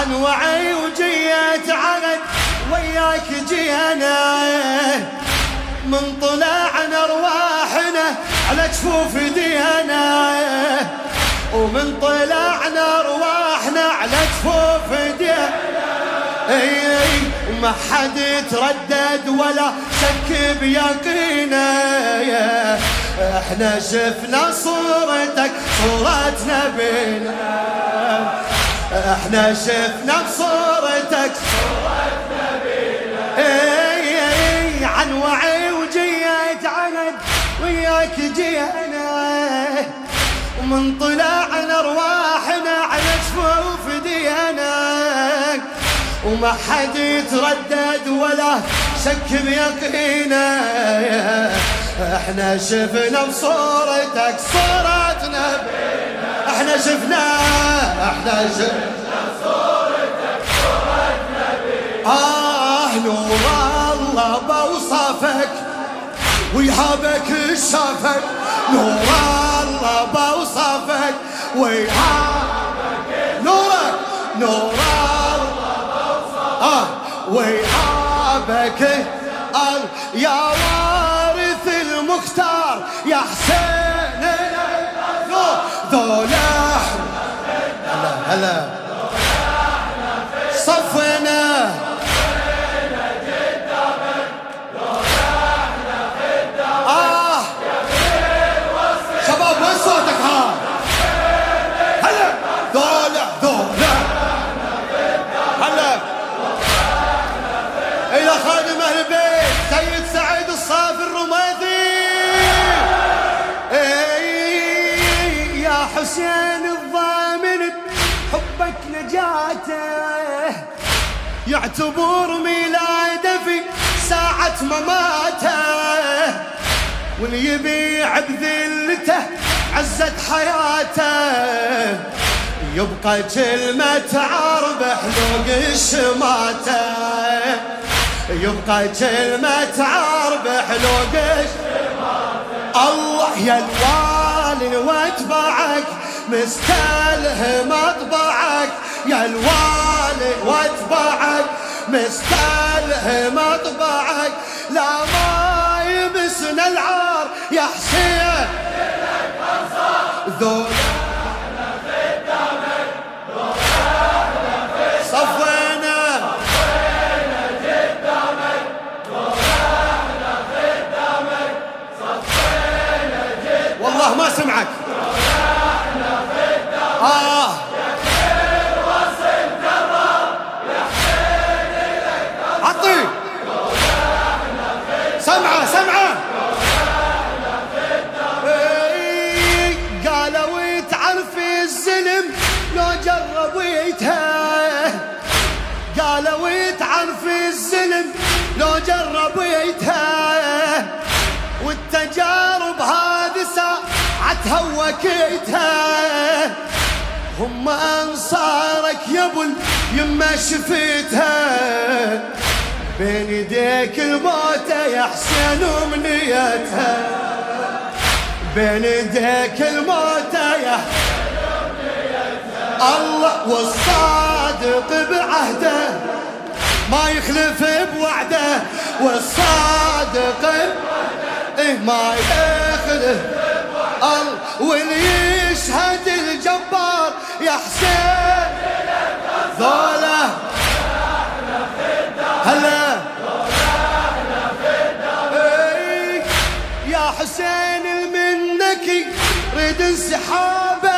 عن وعي وجيت عهد وياك جينا. من طلعنا ارواحنا على جفوف دينا. ومن طلعنا ارواحنا على جفوف دينا. وما حد يتردد ولا شك بيقينا. إحنا شفنا صورتك صورة نبينا إحنا شفنا بصورتك. صورة نبينا اي اي عن وعي وجيت عهد وياك جينا. ومن طلعنا ارواحنا على جفوف دينا وما حد يتردد ولا شك بيقينا إحنا شفنا بصورتك صورتنا. إحنا شفنا إحنا شفنا صورتك صورتنا آه نور الله بوصفك ويهابك شافك نور الله بوصفك ويهابك نورك نور الله بوصفك آه ويهابك يا وارث المختار يا هلا يعتبر ميلاده في ساعة مماته واللي يبيع بذلته عزت حياته. يبقى كلمة عرب حلوق الشماته. يبقى كلمة عرب حلوق الله يا الوالي واتبعك. مستلهم اطبعك يا الوالي واتبعك. مستلهم اطبعك لا ما يبسنا العار. يا حسين. ذولا. صفينا. والله ما سمعك. جربيتها والتجارب هذه ساعتها وكيتها هم أنصارك يا أبو يما شفيتها بين يديك الموت يا حسين ومنيتها بين يديك الموت يا الله والصادق بعهده. ما يخلف بوعده والصادق إيه ما يخلف. الله واللي يشهد الجبار يا حسين؟ ذولا. هلا. إيه، يا حسين المنكي ريد انسحابه.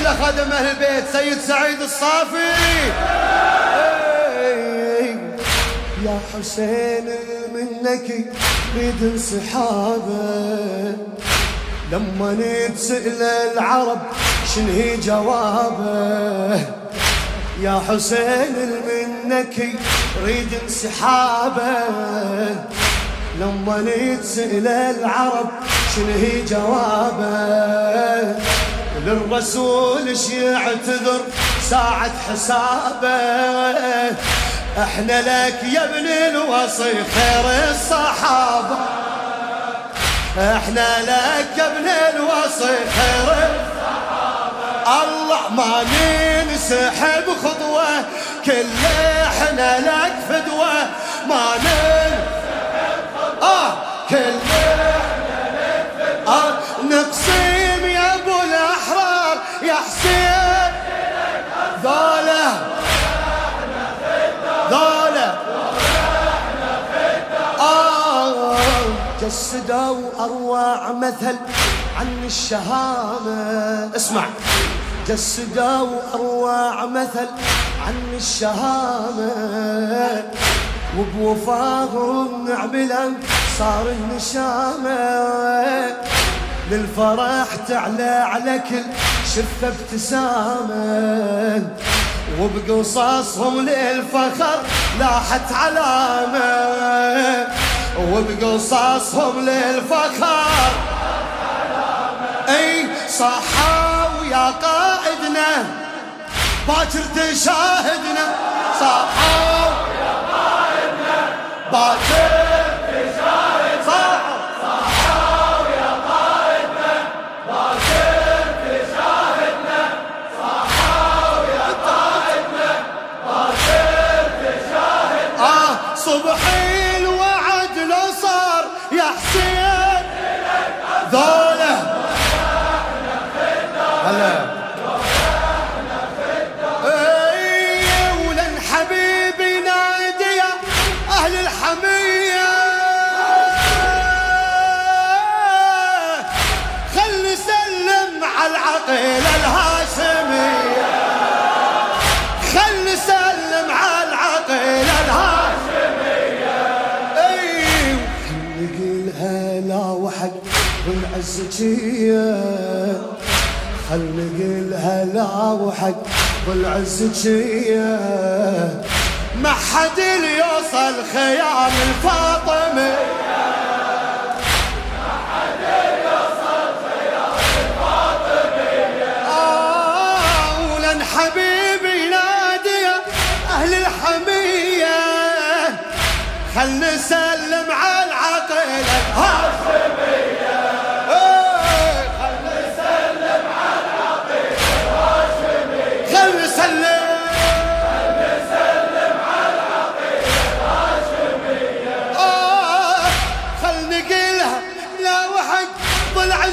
إلى خادم أهل البيت سيد سعيد الصافي. يا حسين منك ريد انسحابه لما نتسأل العرب شنهي جوابه يا حسين منك ريد انسحابه لما نتسأل العرب شنهي جوابه للرسول إيش يعتذر ساعة حسابه. إحنا لك يا ابن الوصي خير الصحابة إحنا لك يا ابن الوصي خير الله ما ننسحب خطوة كل إحنا لك فدوة. ما ننسحب آه كل جسدوا أروع مثل عن الشهامة. اسمع. جسدوا أروع مثل عن الشهامة. وبوفاهم نعملا صار النشامة. للفرح تعلى على كل شفة ابتسامة. وبقصصهم للفخر لاحت علامة. وبقصصهم للفخر. أي صحوا يا قائدنا باكر تشاهدنا. صحوا يا قائدنا باكر تشاهدنا. والعزكيه خل نقولها لا وحد والعزكيه ما حد يوصل خيام الحمية. خل نسلم على العقيلة الهاشمية.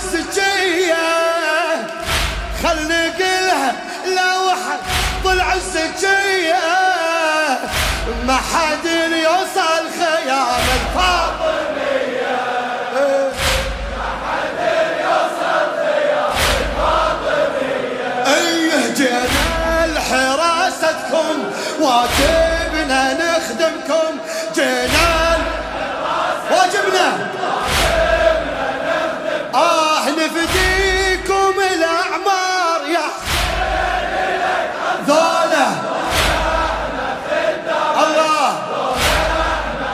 الزكية. خل نقلها لا وحد طلع الزكية. ما حد يوصل خيام الفاطمية إيه؟ جينا لحراستكم واجبنا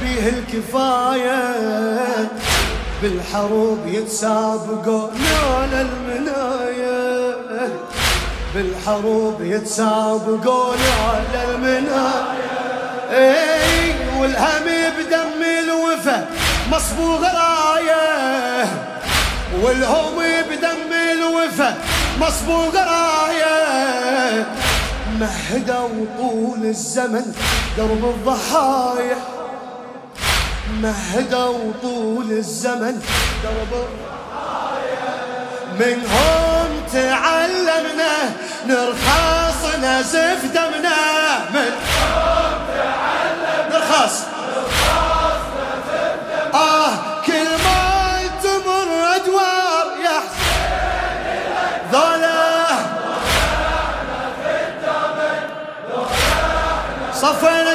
فيه الكفاية بالحروب يتسابقون على المناية بالحروب يتسابقون على المناية إي والهم بدم الوفا مصبوغ راية. والهم بدم الوفا مصبوغ راية. مهدوا طول الزمن درب الضحايا. مهدوا طول الزمن. درب الضحايا منهم تعلمنا نرخص نزف دمنا. منهم تعلمنا نرخص. آه كل ما تمر أدوار يا حسين ذولا صفينا